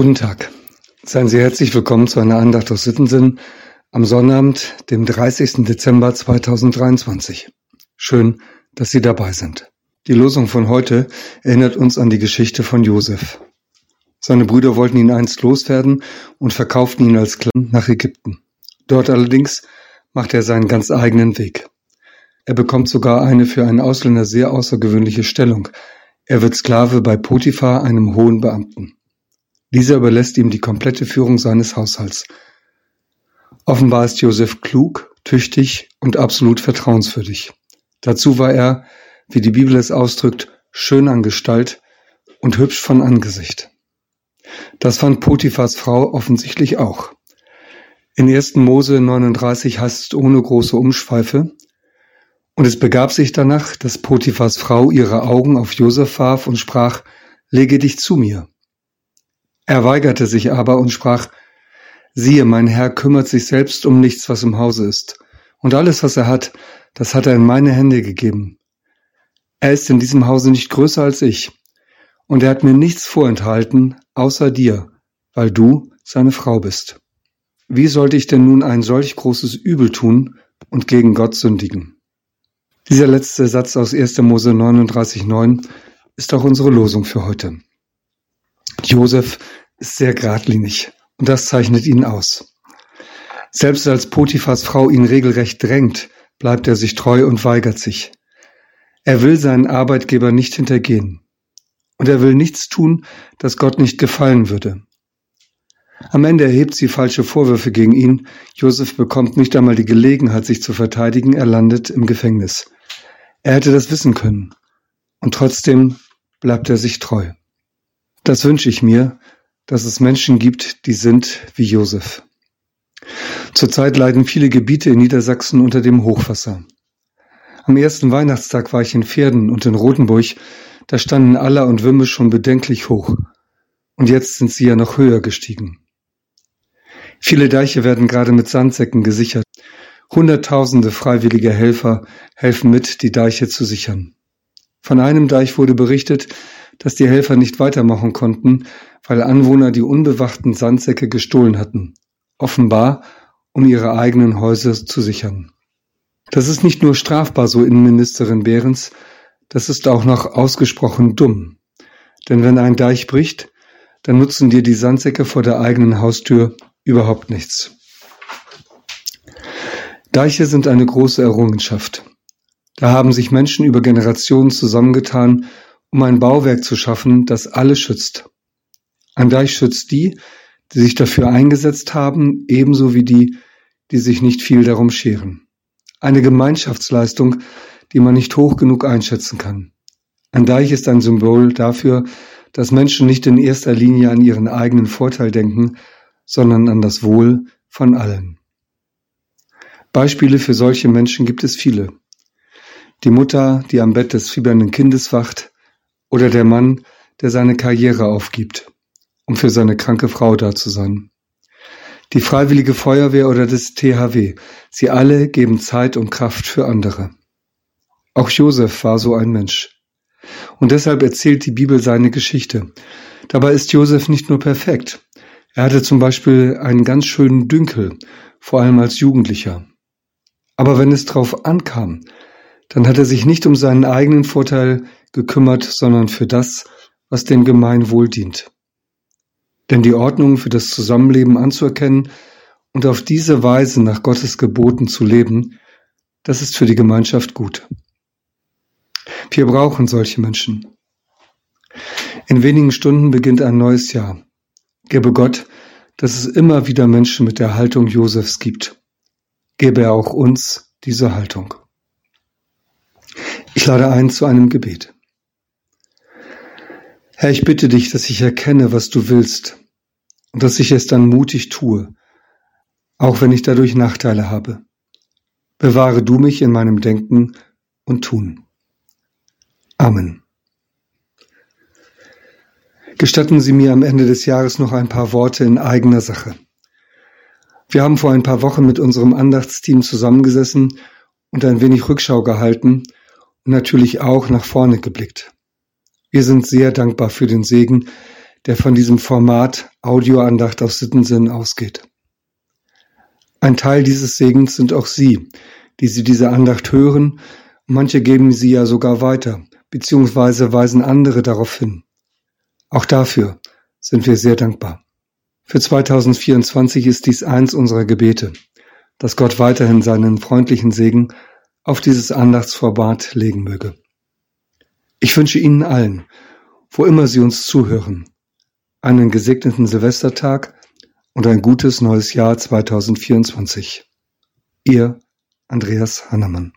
Guten Tag. Seien Sie herzlich willkommen zu einer Andacht aus Sittensinn am Sonnabend, dem 30. Dezember 2023. Schön, dass Sie dabei sind. Die Losung von heute erinnert uns an die Geschichte von Josef. Seine Brüder wollten ihn einst loswerden und verkauften ihn als Sklaven nach Ägypten. Dort allerdings macht er seinen ganz eigenen Weg. Er bekommt sogar eine für einen Ausländer sehr außergewöhnliche Stellung. Er wird Sklave bei Potiphar, einem hohen Beamten. Dieser überlässt ihm die komplette Führung seines Haushalts. Offenbar ist Josef klug, tüchtig und absolut vertrauenswürdig. Dazu war er, wie die Bibel es ausdrückt, schön an Gestalt und hübsch von Angesicht. Das fand Potiphas Frau offensichtlich auch. In 1. Mose 39 heißt es ohne große Umschweife, und es begab sich danach, dass Potiphas Frau ihre Augen auf Josef warf und sprach, lege dich zu mir. Er weigerte sich aber und sprach, siehe, mein Herr kümmert sich selbst um nichts, was im Hause ist. Und alles, was er hat, das hat er in meine Hände gegeben. Er ist in diesem Hause nicht größer als ich. Und er hat mir nichts vorenthalten, außer dir, weil du seine Frau bist. Wie sollte ich denn nun ein solch großes Übel tun und gegen Gott sündigen? Dieser letzte Satz aus 1. Mose 39,9 ist auch unsere Losung für heute. Josef ist sehr geradlinig und das zeichnet ihn aus. Selbst als Potiphas Frau ihn regelrecht drängt, bleibt er sich treu und weigert sich. Er will seinen Arbeitgeber nicht hintergehen. Und er will nichts tun, das Gott nicht gefallen würde. Am Ende erhebt sie falsche Vorwürfe gegen ihn. Josef bekommt nicht einmal die Gelegenheit, sich zu verteidigen. Er landet im Gefängnis. Er hätte das wissen können. Und trotzdem bleibt er sich treu. Das wünsche ich mir, dass es Menschen gibt, die sind wie Josef. Zurzeit leiden viele Gebiete in Niedersachsen unter dem Hochwasser. Am ersten Weihnachtstag war ich in Pferden und in Rotenburg. Da standen Aller und Wümme schon bedenklich hoch. Und jetzt sind sie ja noch höher gestiegen. Viele Deiche werden gerade mit Sandsäcken gesichert. Hunderttausende freiwillige Helfer helfen mit, die Deiche zu sichern. Von einem Deich wurde berichtet, dass die Helfer nicht weitermachen konnten, weil Anwohner die unbewachten Sandsäcke gestohlen hatten. Offenbar, um ihre eigenen Häuser zu sichern. Das ist nicht nur strafbar, so Innenministerin Behrens, das ist auch noch ausgesprochen dumm. Denn wenn ein Deich bricht, dann nutzen dir die Sandsäcke vor der eigenen Haustür überhaupt nichts. Deiche sind eine große Errungenschaft. Da haben sich Menschen über Generationen zusammengetan, um ein Bauwerk zu schaffen, das alle schützt. Ein Deich schützt die, die sich dafür eingesetzt haben, ebenso wie die, die sich nicht viel darum scheren. Eine Gemeinschaftsleistung, die man nicht hoch genug einschätzen kann. Ein Deich ist ein Symbol dafür, dass Menschen nicht in erster Linie an ihren eigenen Vorteil denken, sondern an das Wohl von allen. Beispiele für solche Menschen gibt es viele. Die Mutter, die am Bett des fiebernden Kindes wacht, oder der Mann, der seine Karriere aufgibt, um für seine kranke Frau da zu sein. Die Freiwillige Feuerwehr oder das THW, sie alle geben Zeit und Kraft für andere. Auch Josef war so ein Mensch. Und deshalb erzählt die Bibel seine Geschichte. Dabei ist Josef nicht nur perfekt. Er hatte zum Beispiel einen ganz schönen Dünkel, vor allem als Jugendlicher. Aber wenn es drauf ankam, dann hat er sich nicht um seinen eigenen Vorteil gekümmert, sondern für das, was dem Gemeinwohl dient. Denn die Ordnung für das Zusammenleben anzuerkennen und auf diese Weise nach Gottes Geboten zu leben, das ist für die Gemeinschaft gut. Wir brauchen solche Menschen. In wenigen Stunden beginnt ein neues Jahr. Gebe Gott, dass es immer wieder Menschen mit der Haltung Josefs gibt gebe er auch uns diese Haltung. Ich lade ein zu einem Gebet. Herr, ich bitte dich, dass ich erkenne, was du willst und dass ich es dann mutig tue, auch wenn ich dadurch Nachteile habe. Bewahre du mich in meinem Denken und Tun. Amen. Gestatten Sie mir am Ende des Jahres noch ein paar Worte in eigener Sache. Wir haben vor ein paar Wochen mit unserem Andachtsteam zusammengesessen und ein wenig Rückschau gehalten und natürlich auch nach vorne geblickt. Wir sind sehr dankbar für den Segen, der von diesem Format Audioandacht aus Sittensinn ausgeht. Ein Teil dieses Segens sind auch Sie, die Sie diese Andacht hören, manche geben sie ja sogar weiter, beziehungsweise weisen andere darauf hin. Auch dafür sind wir sehr dankbar. Für 2024 ist dies eins unserer Gebete, dass Gott weiterhin seinen freundlichen Segen auf dieses Andachtsformat legen möge. Ich wünsche Ihnen allen, wo immer Sie uns zuhören, einen gesegneten Silvestertag und ein gutes neues Jahr 2024. Ihr Andreas Hannemann